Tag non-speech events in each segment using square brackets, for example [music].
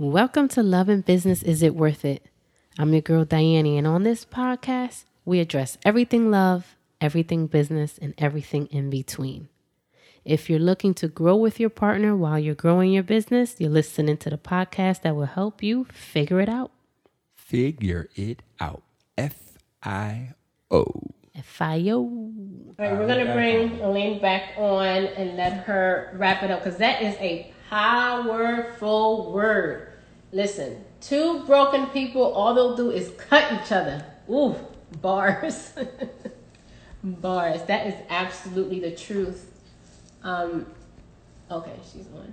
Welcome to Love and Business Is It Worth It? I'm your girl Diane, and on this podcast, we address everything love, everything business, and everything in between. If you're looking to grow with your partner while you're growing your business, you're listening to the podcast that will help you figure it out. Figure it out. F I O. F I O. All right, we're gonna bring Elaine back on and let her wrap it up because that is a powerful word. Listen, two broken people, all they'll do is cut each other. Ooh, bars. [laughs] bars. That is absolutely the truth. Um, okay, she's on.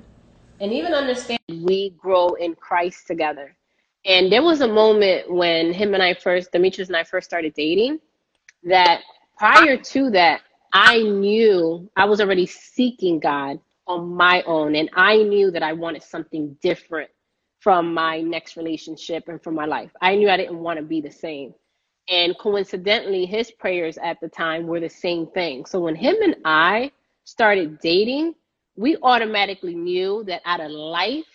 And even understand we grow in Christ together. And there was a moment when him and I first, Demetrius and I first started dating, that prior to that, I knew I was already seeking God on my own. And I knew that I wanted something different from my next relationship and from my life. I knew I didn't want to be the same. And coincidentally, his prayers at the time were the same thing. So when him and I started dating, we automatically knew that out of life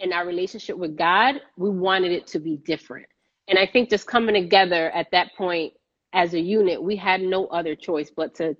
and our relationship with God, we wanted it to be different. And I think just coming together at that point as a unit, we had no other choice but to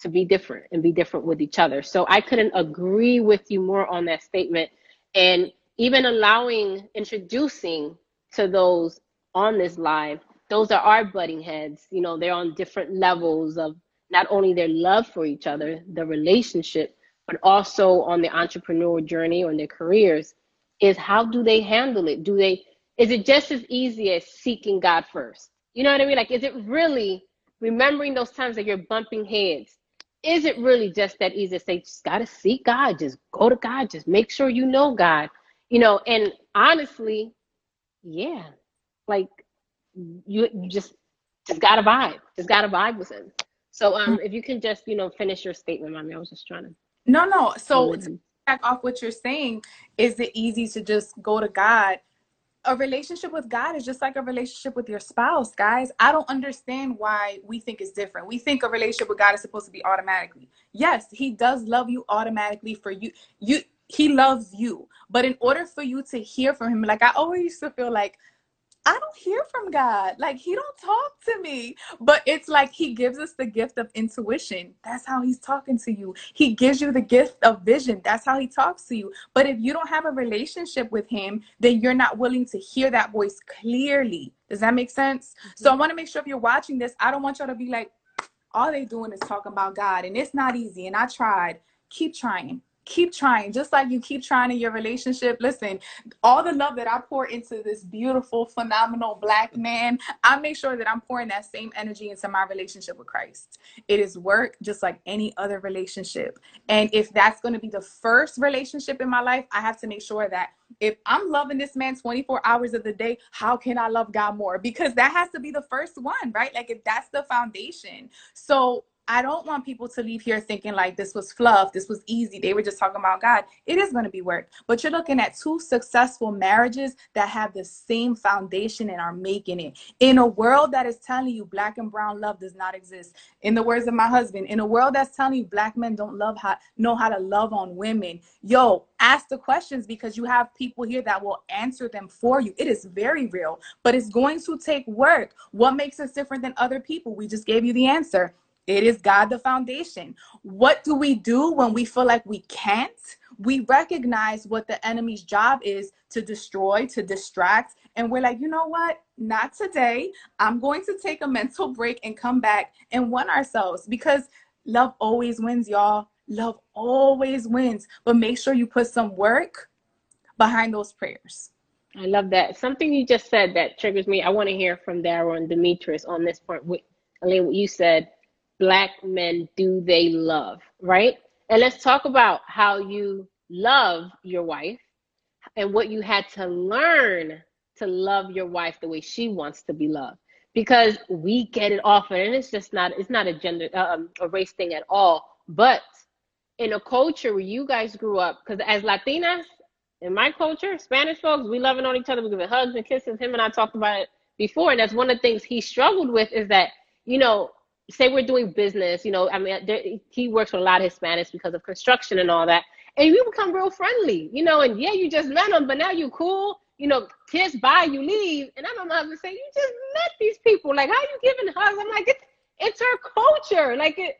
to be different and be different with each other. So I couldn't agree with you more on that statement. And even allowing introducing to those on this live those are our butting heads. You know they're on different levels of not only their love for each other the relationship but also on the entrepreneurial journey or in their careers is how do they handle it? Do they is it just as easy as seeking god first? You know what i mean? Like is it really remembering those times that you're bumping heads? Is it really just that easy to say just gotta seek god. Just go to god. Just make sure you know god you know and honestly yeah like you, you just just gotta vibe just gotta vibe with him so um if you can just you know finish your statement mommy i was just trying to no no so back off what you're saying is it easy to just go to god a relationship with God is just like a relationship with your spouse, guys. I don't understand why we think it's different. We think a relationship with God is supposed to be automatically. Yes, he does love you automatically for you. You he loves you. But in order for you to hear from him, like I always used to feel like I don't hear from God. Like he don't talk to me. But it's like he gives us the gift of intuition. That's how he's talking to you. He gives you the gift of vision. That's how he talks to you. But if you don't have a relationship with him, then you're not willing to hear that voice clearly. Does that make sense? Mm-hmm. So I want to make sure if you're watching this, I don't want y'all to be like, all they doing is talking about God. And it's not easy. And I tried. Keep trying keep trying just like you keep trying in your relationship. Listen all the love that i pour into this beautiful phenomenal black man i make sure that i'm pouring that same energy into my relationship with christ. It is work just like any other relationship. And if that's going to be the first relationship in my life i have to make sure that if i'm loving this man 24 hours of the day how can i love god more? Because that has to be the first one right? Like if that's the foundation. So I don't want people to leave here thinking like this was fluff, this was easy. They were just talking about God. It is going to be work. But you're looking at two successful marriages that have the same foundation and are making it. In a world that is telling you black and brown love does not exist. In the words of my husband, in a world that's telling you black men don't love how know how to love on women. Yo, ask the questions because you have people here that will answer them for you. It is very real, but it's going to take work. What makes us different than other people? We just gave you the answer it is God the foundation. What do we do when we feel like we can't? We recognize what the enemy's job is to destroy, to distract. And we're like, you know what? Not today. I'm going to take a mental break and come back and win ourselves because love always wins, y'all. Love always wins. But make sure you put some work behind those prayers. I love that. Something you just said that triggers me. I want to hear from Daryl and Demetrius on this point. Elaine, what you said black men do they love, right? And let's talk about how you love your wife and what you had to learn to love your wife the way she wants to be loved. Because we get it often, and it's just not it's not a gender uh, um, a race thing at all. But in a culture where you guys grew up, because as Latinas in my culture, Spanish folks, we loving on each other, we giving hugs and kisses. Him and I talked about it before, and that's one of the things he struggled with is that you know say we're doing business, you know, I mean, there, he works with a lot of Hispanics because of construction and all that. And you become real friendly, you know, and yeah, you just met him, but now you cool. you know, kiss bye, you leave. And I'm my husband saying, You just met these people. Like, how are you giving hugs? I'm like, it's it's our culture. Like it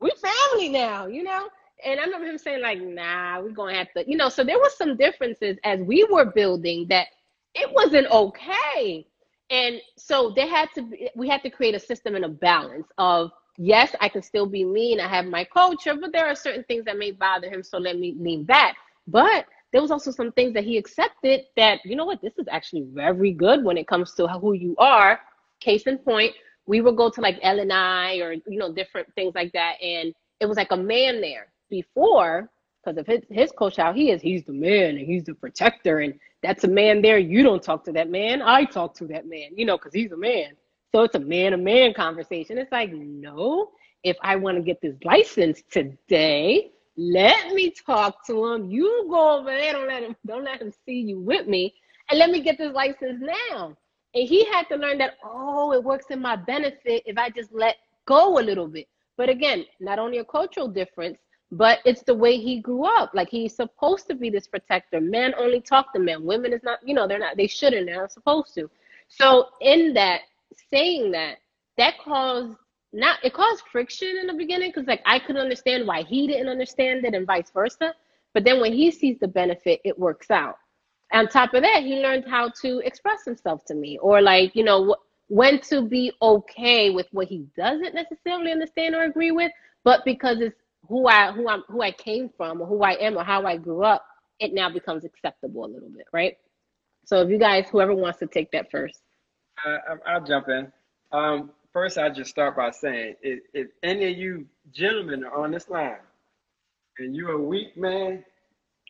we family now, you know? And I remember him saying, like, nah, we're gonna have to, you know, so there was some differences as we were building that it wasn't okay. And so they had to be, we had to create a system and a balance of yes, I can still be me and I have my culture, but there are certain things that may bother him, so let me lean back. But there was also some things that he accepted that, you know what, this is actually very good when it comes to who you are. Case in point, we would go to like L and I or you know different things like that, and it was like a man there before because of his his coach how he is, he's the man and he's the protector, and that's a man there. You don't talk to that man, I talk to that man, you know, because he's a man. So it's a man to man conversation. It's like no, if I want to get this license today, let me talk to him. You go over there. Don't let him. Don't let him see you with me. And let me get this license now. And he had to learn that. Oh, it works in my benefit if I just let go a little bit. But again, not only a cultural difference, but it's the way he grew up. Like he's supposed to be this protector. Men only talk to men. Women is not. You know, they're not. They shouldn't. They're not supposed to. So in that saying that, that caused not it caused friction in the beginning because like I could understand why he didn't understand it and vice versa. But then when he sees the benefit, it works out. On top of that, he learned how to express himself to me or like, you know, when to be okay with what he doesn't necessarily understand or agree with, but because it's who I who I'm who I came from or who I am or how I grew up, it now becomes acceptable a little bit, right? So if you guys, whoever wants to take that first. Uh, I'll jump in. Um, first, I just start by saying, if, if any of you gentlemen are on this line and you're a weak man,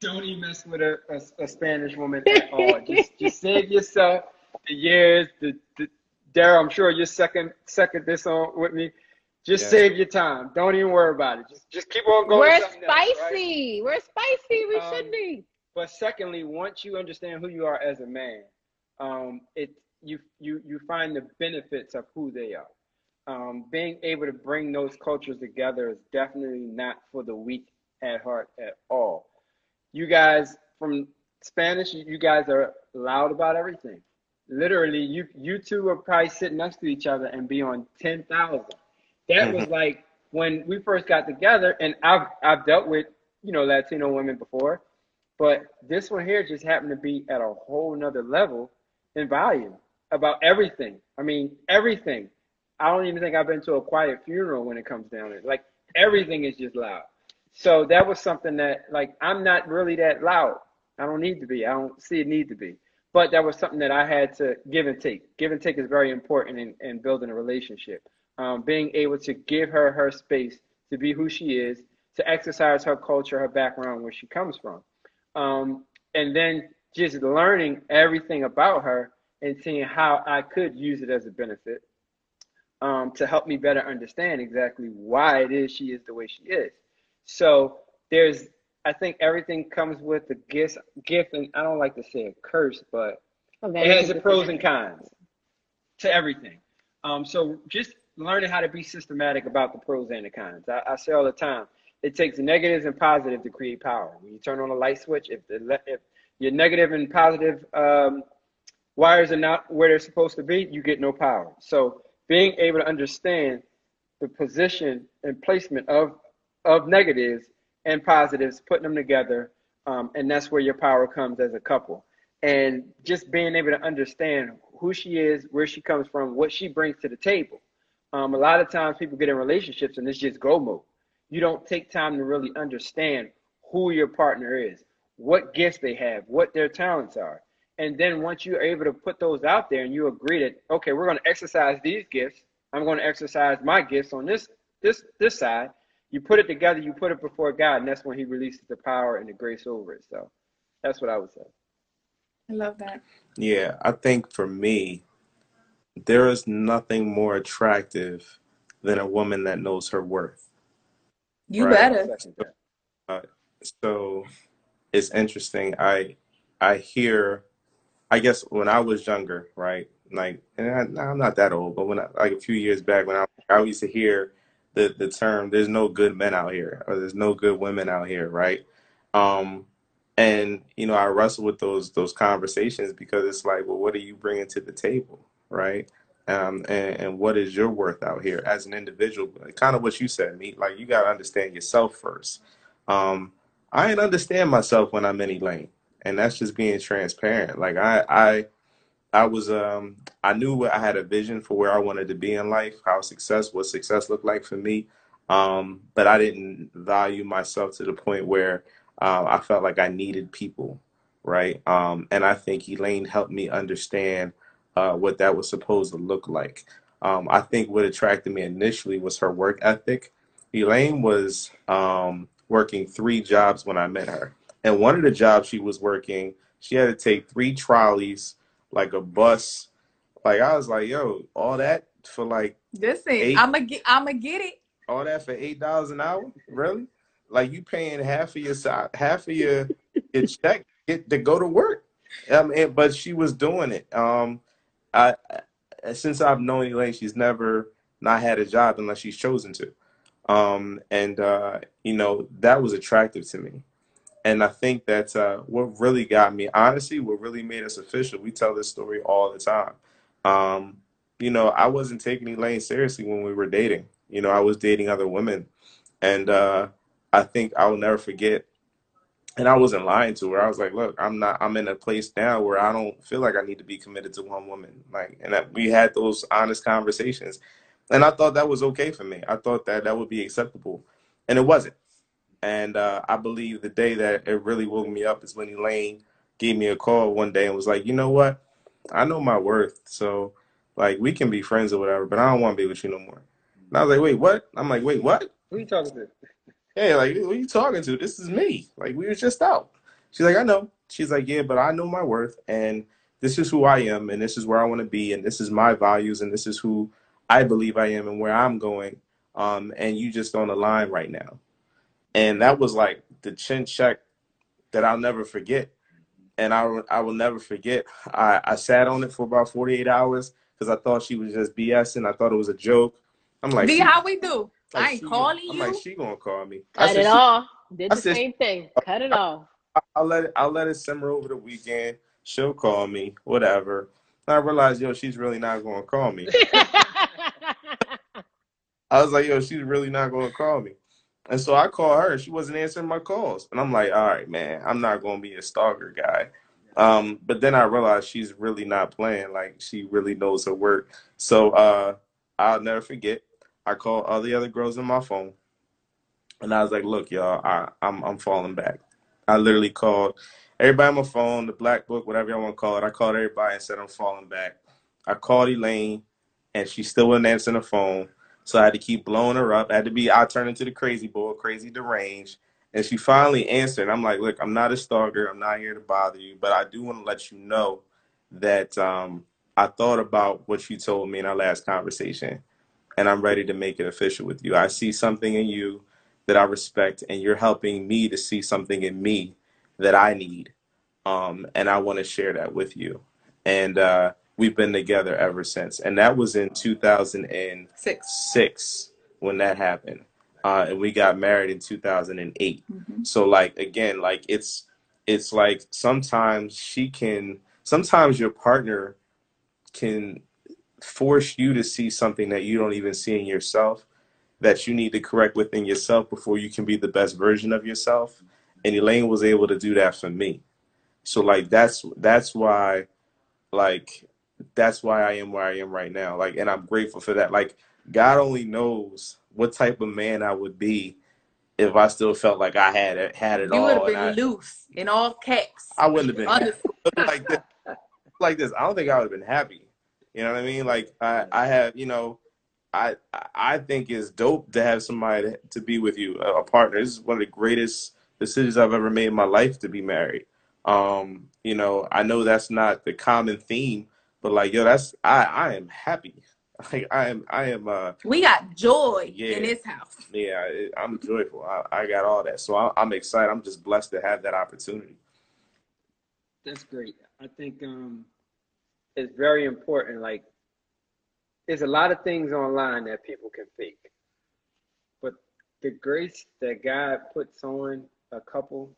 don't even mess with a, a, a Spanish woman at [laughs] all. just just save yourself the years. The, the Daryl, I'm sure you're second second this on with me. Just yeah. save your time. Don't even worry about it. Just just keep on going. We're spicy. Else, right? We're spicy. We um, should be. But secondly, once you understand who you are as a man, um, it you you you find the benefits of who they are um, being able to bring those cultures together is definitely not for the weak at heart at all. You guys from Spanish, you guys are loud about everything. Literally, you you two are probably sitting next to each other and be on ten thousand. That was mm-hmm. like when we first got together, and I've I've dealt with you know Latino women before, but this one here just happened to be at a whole nother level in volume about everything. I mean everything I don't even think I've been to a quiet funeral when it comes down to it. Like everything is just loud. So that was something that like I'm not really that loud. I don't need to be. I don't see a need to be. But that was something that I had to give and take. Give and take is very important in, in building a relationship. Um, being able to give her her space to be who she is, to exercise her culture, her background, where she comes from. Um, and then just learning everything about her and seeing how I could use it as a benefit um, to help me better understand exactly why it is she is the way she is. So there's, I think everything comes with the gift, gift, and I don't like to say a curse, but it has the pros and cons to everything. Um, so just learning how to be systematic about the pros and the cons. I, I say all the time, it takes negatives and positives to create power. When you turn on a light switch, if the if your negative and positive um, wires are not where they're supposed to be, you get no power. So being able to understand the position and placement of of negatives and positives, putting them together, um, and that's where your power comes as a couple. And just being able to understand who she is, where she comes from, what she brings to the table. Um, a lot of times people get in relationships and it's just go mode. You don't take time to really understand who your partner is, what gifts they have, what their talents are. And then once you're able to put those out there and you agree that, okay, we're going to exercise these gifts. I'm going to exercise my gifts on this, this, this side. You put it together, you put it before God, and that's when he releases the power and the grace over it. So that's what I would say. I love that. Yeah, I think for me, there is nothing more attractive than a woman that knows her worth. You right? better. Uh, so it's interesting. I I hear I guess when I was younger, right? Like, and I, I'm not that old, but when I, like a few years back, when I, I used to hear the the term "there's no good men out here" or "there's no good women out here," right? Um, and you know, I wrestle with those those conversations because it's like, well, what are you bringing to the table, right? Um, and, and what is your worth out here as an individual? Kind of what you said, me. Like you got to understand yourself first. Um, I didn't understand myself when I'm in Elaine, and that's just being transparent. Like I, I, I was, um, I knew I had a vision for where I wanted to be in life, how success, what success looked like for me. Um, but I didn't value myself to the point where uh, I felt like I needed people, right? Um, and I think Elaine helped me understand uh, what that was supposed to look like. Um, I think what attracted me initially was her work ethic. Elaine was um, working three jobs when I met her. And one of the jobs she was working, she had to take three trolleys, like a bus. Like I was like, yo, all that for like Listen, i I'm gonna get I'm gonna get it. all that for eight dollars an hour? Really? Like you paying half of your half of your [laughs] your check get to go to work. Um, and, but she was doing it. Um, I, since I've known Elaine, she's never not had a job unless she's chosen to. Um, and uh, you know that was attractive to me. And I think that uh, what really got me, honestly, what really made us official. We tell this story all the time. Um, you know, I wasn't taking Elaine seriously when we were dating. You know, I was dating other women, and uh, I think I will never forget. And I wasn't lying to her. I was like, "Look, I'm not. I'm in a place now where I don't feel like I need to be committed to one woman." Like, and that we had those honest conversations, and I thought that was okay for me. I thought that that would be acceptable, and it wasn't. And uh, I believe the day that it really woke me up is when Elaine gave me a call one day and was like, "You know what? I know my worth. So, like, we can be friends or whatever, but I don't want to be with you no more." And I was like, "Wait, what?" I'm like, "Wait, what?" Who you talking to? Hey, like, who are you talking to? This is me. Like, we were just out. She's like, I know. She's like, yeah, but I know my worth, and this is who I am, and this is where I want to be, and this is my values, and this is who I believe I am, and where I'm going. Um, and you just on the line right now, and that was like the chin check that I'll never forget, and I I will never forget. I I sat on it for about 48 hours because I thought she was just BSing. I thought it was a joke. I'm like, D, she- how we do? Like, I ain't she- calling I'm like, she gonna call me. I Cut said, it she- off. Did I the said- same thing. Cut it off. I'll let it I'll let it simmer over the weekend. She'll call me, whatever. And I realized, yo, she's really not gonna call me. [laughs] I was like, yo, she's really not gonna call me. And so I call her, she wasn't answering my calls. And I'm like, all right, man, I'm not gonna be a stalker guy. Um, but then I realized she's really not playing, like she really knows her work. So uh I'll never forget. I called all the other girls on my phone and I was like, look, y'all, I, I'm I'm falling back. I literally called everybody on my phone, the black book, whatever y'all want to call it. I called everybody and said I'm falling back. I called Elaine and she still wasn't answering the phone. So I had to keep blowing her up. I had to be I turned into the crazy boy, crazy deranged. And she finally answered. I'm like, look, I'm not a stalker. I'm not here to bother you, but I do want to let you know that um, I thought about what you told me in our last conversation, and I'm ready to make it official with you. I see something in you that I respect, and you're helping me to see something in me that I need, um, and I want to share that with you. And uh, we've been together ever since, and that was in 2006 Six. when that happened, uh, and we got married in 2008. Mhm. So like again, like it's it's like sometimes she can sometimes your partner can force you to see something that you don't even see in yourself that you need to correct within yourself before you can be the best version of yourself. And Elaine was able to do that for me. So like that's that's why like that's why I am where I am right now. Like and I'm grateful for that. Like God only knows what type of man I would be if I still felt like I had it had it all. You would have been I, loose in all caps. I wouldn't have been like this. Like this, I don't think I would have been happy. You know what I mean? Like I, I have, you know, I, I think it's dope to have somebody to be with you, a, a partner. This is one of the greatest decisions I've ever made in my life to be married. Um, you know, I know that's not the common theme, but like, yo, that's I, I am happy. [laughs] Like I am, I am. uh we got joy Yeah. in this house. Yeah, it- I'm joyful. I, I got all that, so I, I'm excited. I'm just blessed to have that opportunity. That's great. I think um, it's very important. Like, there's a lot of things online that people can fake, but the grace that God puts on a couple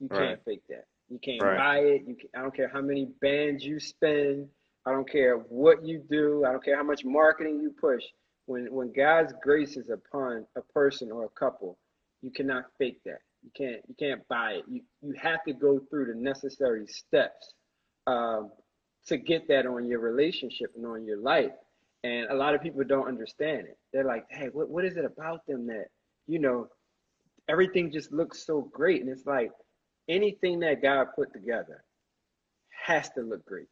You can't Right. fake that. You can't Right. buy it. You can, I don't care how many bands you spend. I don't care what you do. I don't care how much marketing you push. When when God's grace is upon a person or a couple, you cannot fake that. You can't you can't buy it. You you have to go through the necessary steps um, to get that on your relationship and on your life. And a lot of people don't understand it. They're like, hey, what, what is it about them that, you know, everything just looks so great? And it's like anything that God put together has to look great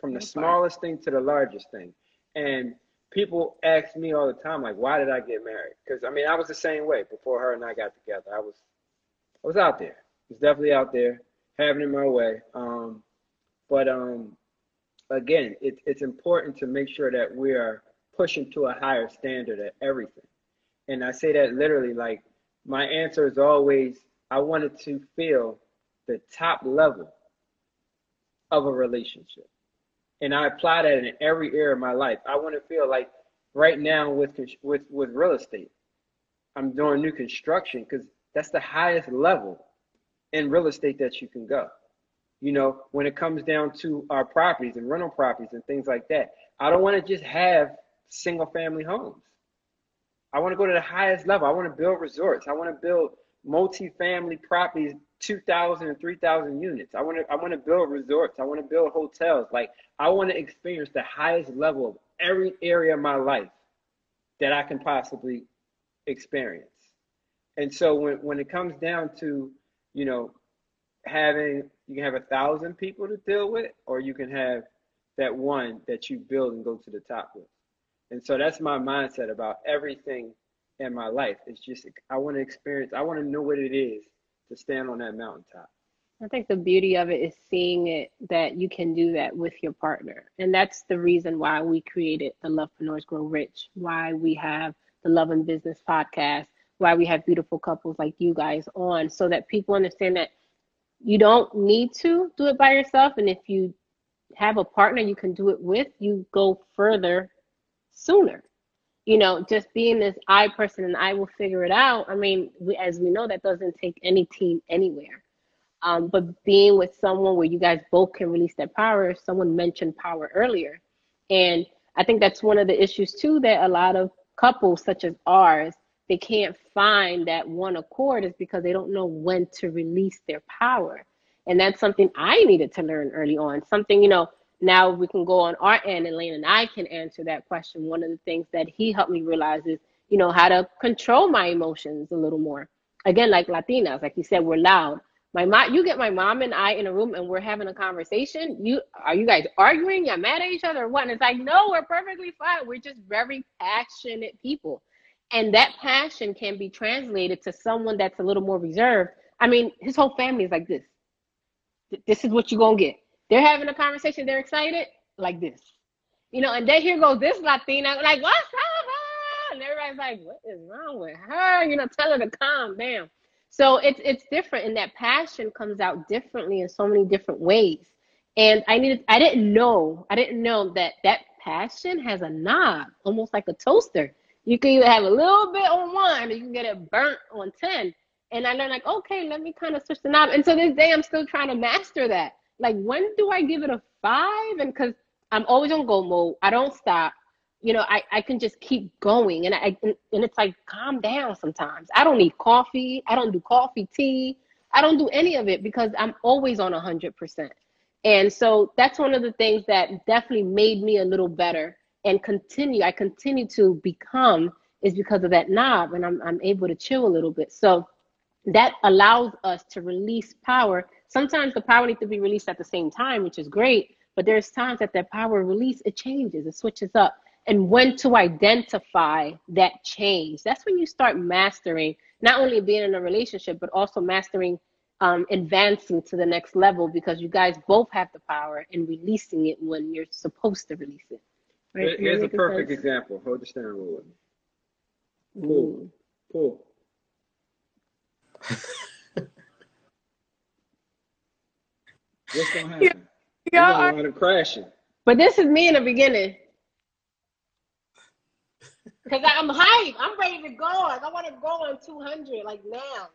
from the smallest thing to the largest thing. And people ask me all the time, like, why did I get married? Because I mean, I was the same way before her and I got together. I was, I was out there. I was definitely out there, having it my way. Um, but um, again, it, it's important to make sure that we are pushing to a higher standard at everything. And I say that literally, like my answer is always, I wanted to feel the top level of a relationship. And I apply that in every area of my life. I want to feel like right now with with with real estate, I'm doing new construction because that's the highest level in real estate that you can go. You know, when it comes down to our properties and rental properties and things like that, I don't want to just have single family homes. I want to go to the highest level. I want to build resorts. I want to build multi-family properties, 2,000 and 3,000 units. I want to I want to build resorts. I want to build hotels. Like I want to experience the highest level of every area of my life that I can possibly experience. And so when when it comes down to, you know, having you can have a thousand people to deal with, or you can have that one that you build and go to the top with. And so that's my mindset about everything in my life. It's just I want to experience, I want to know what it is to stand on that mountaintop. I think the beauty of it is seeing it that you can do that with your partner. And that's the reason why we created the Lovepreneurs Grow Rich, why we have the Love and Business podcast, why we have beautiful couples like you guys on, so that people understand that you don't need to do it by yourself. And if you have a partner you can do it with, you go further sooner. You know, just being this I person and I will figure it out. I mean, we, as we know, that doesn't take any team anywhere. Um, but being with someone where you guys both can release that power, someone mentioned power earlier. And I think that's one of the issues too that a lot of couples such as ours, they can't find that one accord is because they don't know when to release their power. And that's something I needed to learn early on. Something, you know, now we can go on our end and Lane and I can answer that question. One of the things that he helped me realize is, you know, how to control my emotions a little more. Again, like Latinas, like you said, we're loud. My mom, you get my mom and I in a room and we're having a conversation. You are you guys arguing? You're mad at each other or what? And it's like, no, we're perfectly fine. We're just very passionate people. And that passion can be translated to someone that's a little more reserved. I mean, his whole family is like this. This is what you're gonna get. They're having a conversation, they're excited, like this. You know, and then here goes this Latina, like, what's up? Ah? And everybody's like, what is wrong with her? You know, tell her to calm down. So it's it's different, and that passion comes out differently in so many different ways. And I needed, I didn't know, I didn't know that that passion has a knob, almost like a toaster. You can either have a little bit on one, or you can get it burnt on ten. And I learned like, okay, let me kind of switch the knob. And so this day, I'm still trying to master that. Like, when do I give it a five? And because I'm always on go mode, I don't stop you know, I, I can just keep going. And I and it's like calm down sometimes. I don't need coffee. I don't do coffee, tea. I don't do any of it because I'm always on hundred percent. And so that's one of the things that definitely made me a little better and continue. I continue to become is because of that knob and I'm I'm able to chill a little bit. So that allows us to release power. Sometimes the power needs to be released at the same time, which is great. But there's times that that power release, it changes, it switches up and when to identify that change. That's when you start mastering not only being in a relationship, but also mastering um, advancing to the next level because you guys both have the power and releasing it when you're supposed to release it. Right? Here's a perfect sense? example. Hold the steering wheel. Pull. Pull. [laughs] What's gonna happen? Yeah, You're gonna crashing. But this is me in the beginning. Cause I'm hype. I'm ready to go. Like I want to go on 200 like now.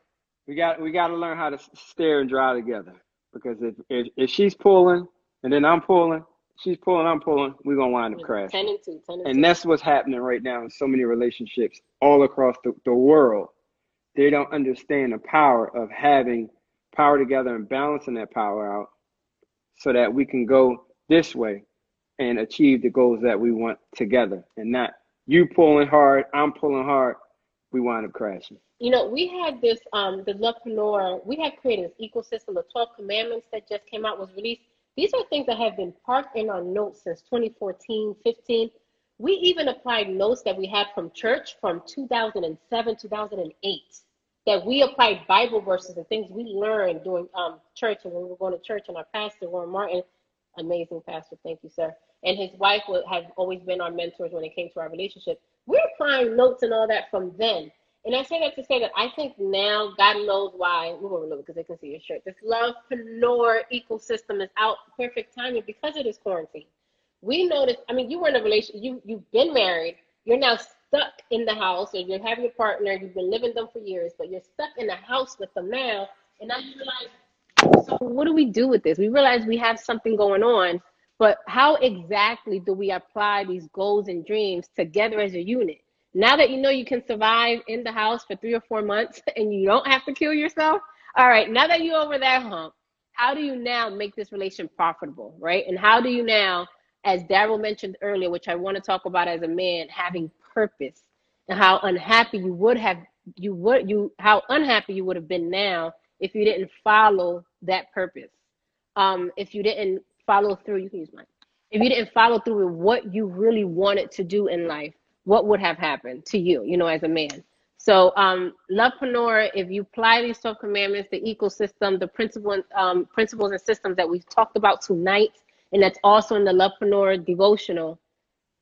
We got we got to learn how to stare and dry together because if, if if she's pulling and then I'm pulling, she's pulling, I'm pulling, we're gonna wind up crashing. Ten and two, ten and, And two. that's what's happening right now in so many relationships all across the, the world. They don't understand the power of having power together and balancing that power out so that we can go this way and achieve the goals that we want together and not you pulling hard, I'm pulling hard, we wind up crashing. You know, we had this, um, the Lovepreneur, we had created this ecosystem. The 12 commandments that just came out was released. These are things that have been parked in our notes since 2014, 15. We even applied notes that we had from church from 2007, 2008, that we applied Bible verses and things we learned during um, church and when we were going to church. And our pastor, Warren Martin, amazing pastor, thank you, sir, and his wife would have always been our mentors when it came to our relationship. We're applying notes and all that from then. And I say that to say that I think now God knows why. We won't look because they can see your shirt. This love lovepreneur ecosystem is out perfect timing because of this quarantine. We noticed. I mean, you were in a relationship. You you've been married. You're now stuck in the house, or you have your partner. You've been living them for years, but you're stuck in the house with them now. And now you realize, so what do we do with this? We realize we have something going on, but how exactly do we apply these goals and dreams together as a unit? Now that you know you can survive in the house for three or four months [laughs] and you don't have to kill yourself, all right, now that you're over that hump, how do you now make this relation profitable, right? And how do you now, as Daryl mentioned earlier, which I want to talk about as a man, having purpose and how unhappy you would have, you would, you, how unhappy you would have been now if you didn't follow that purpose. Um, if you didn't follow through, you can use mine. If you didn't follow through with what you really wanted to do in life, what would have happened to you, you know, as a man? So, um, Lovepreneur, if you apply these 12 commandments, the ecosystem, the principles, um, principles and systems that we've talked about tonight, and that's also in the Lovepreneur devotional,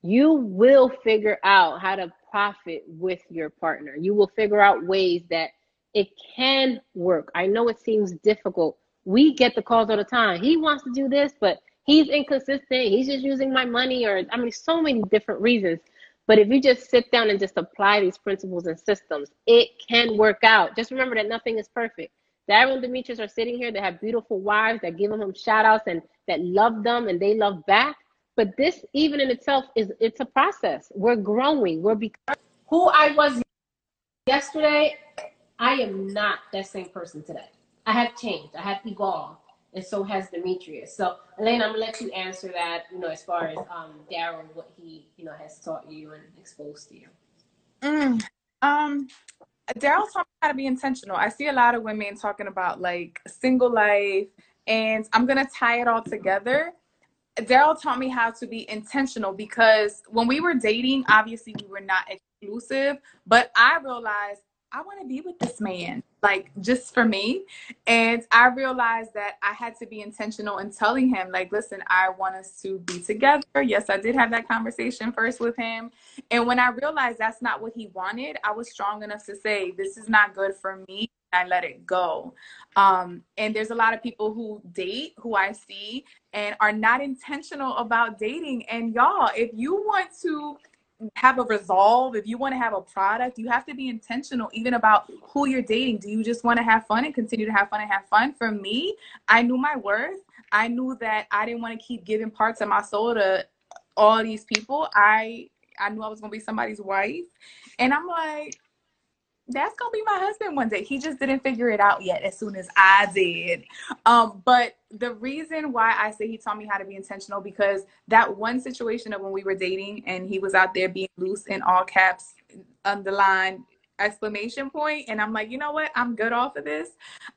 you will figure out how to profit with your partner. You will figure out ways that it can work. I know it seems difficult. We get the calls all the time. He wants to do this, but he's inconsistent. He's just using my money, or I mean, so many different reasons. But if you just sit down and just apply these principles and systems, it can work out. Just remember that nothing is perfect. Daryl and Demetrius are sitting here. They have beautiful wives that give them shout outs and that love them and they love back. But this, even in itself, is it's a process. We're growing. We're becoming who I was yesterday. I am not that same person today. I have changed. I have evolved, and so has Demetrius. So, Elaine, I'm gonna let you answer that. You know, as far as um, Daryl, what he you know has taught you and exposed to you. Mm, um, Daryl taught me how to be intentional. I see a lot of women talking about like single life, and I'm gonna tie it all together. Daryl taught me how to be intentional because when we were dating, obviously we were not exclusive, but I realized I want to be with this man, like just for me. And I realized that I had to be intentional in telling him, like, listen, I want us to be together. Yes, I did have that conversation first with him. And when I realized that's not what he wanted, I was strong enough to say, this is not good for me. I let it go. Um, and there's a lot of people who date who I see and are not intentional about dating. And y'all, if you want to have a resolve, if you want to have a product, you have to be intentional even about who you're dating. Do you just want to have fun and continue to have fun and have fun? For me, I knew my worth. I knew that I didn't want to keep giving parts of my soul to all these people. I I knew I was gonna be somebody's wife. And I'm like, that's gonna be my husband one day. He just didn't figure it out yet as soon as I did. Um, but the reason why I say he taught me how to be intentional because that one situation of when we were dating and he was out there being loose in all caps, underlined exclamation point and i'm like you know what i'm good off of this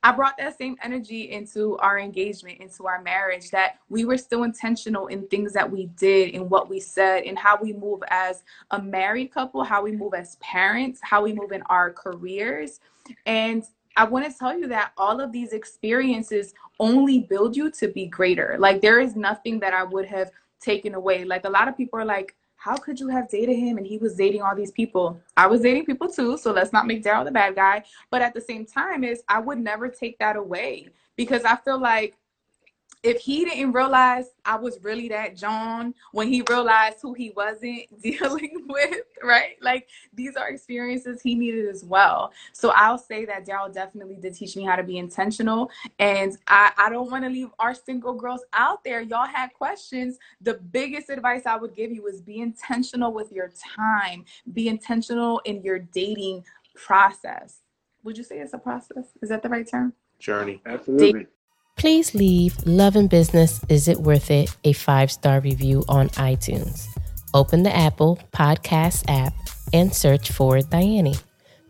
i brought that same energy into our engagement into our marriage that we were still intentional in things that we did and what we said and how we move as a married couple how we move as parents how we move in our careers and I want to tell you that all of these experiences only build you to be greater. Like, there is nothing that I would have taken away. Like, a lot of people are like, how could you have dated him and he was dating all these people? I was dating people too, so let's not make Daryl the bad guy. But at the same time, is I would never take that away because I feel like if he didn't realize I was really that John when he realized who he wasn't [laughs] dealing with, right? Like these are experiences he needed as well. So I'll say that Daryl definitely did teach me how to be intentional. And I, I don't want to leave our single girls out there. Y'all had questions. The biggest advice I would give you is be intentional with your time, be intentional in your dating process. Would you say it's a process? Is that the right term? Journey. Absolutely. Please leave Love and Business Is It Worth It a five star review on iTunes. Open the Apple Podcast app and search for Diane.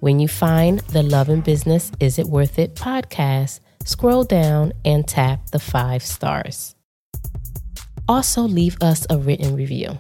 When you find the Love and Business Is It Worth It podcast, scroll down and tap the five stars. Also, leave us a written review.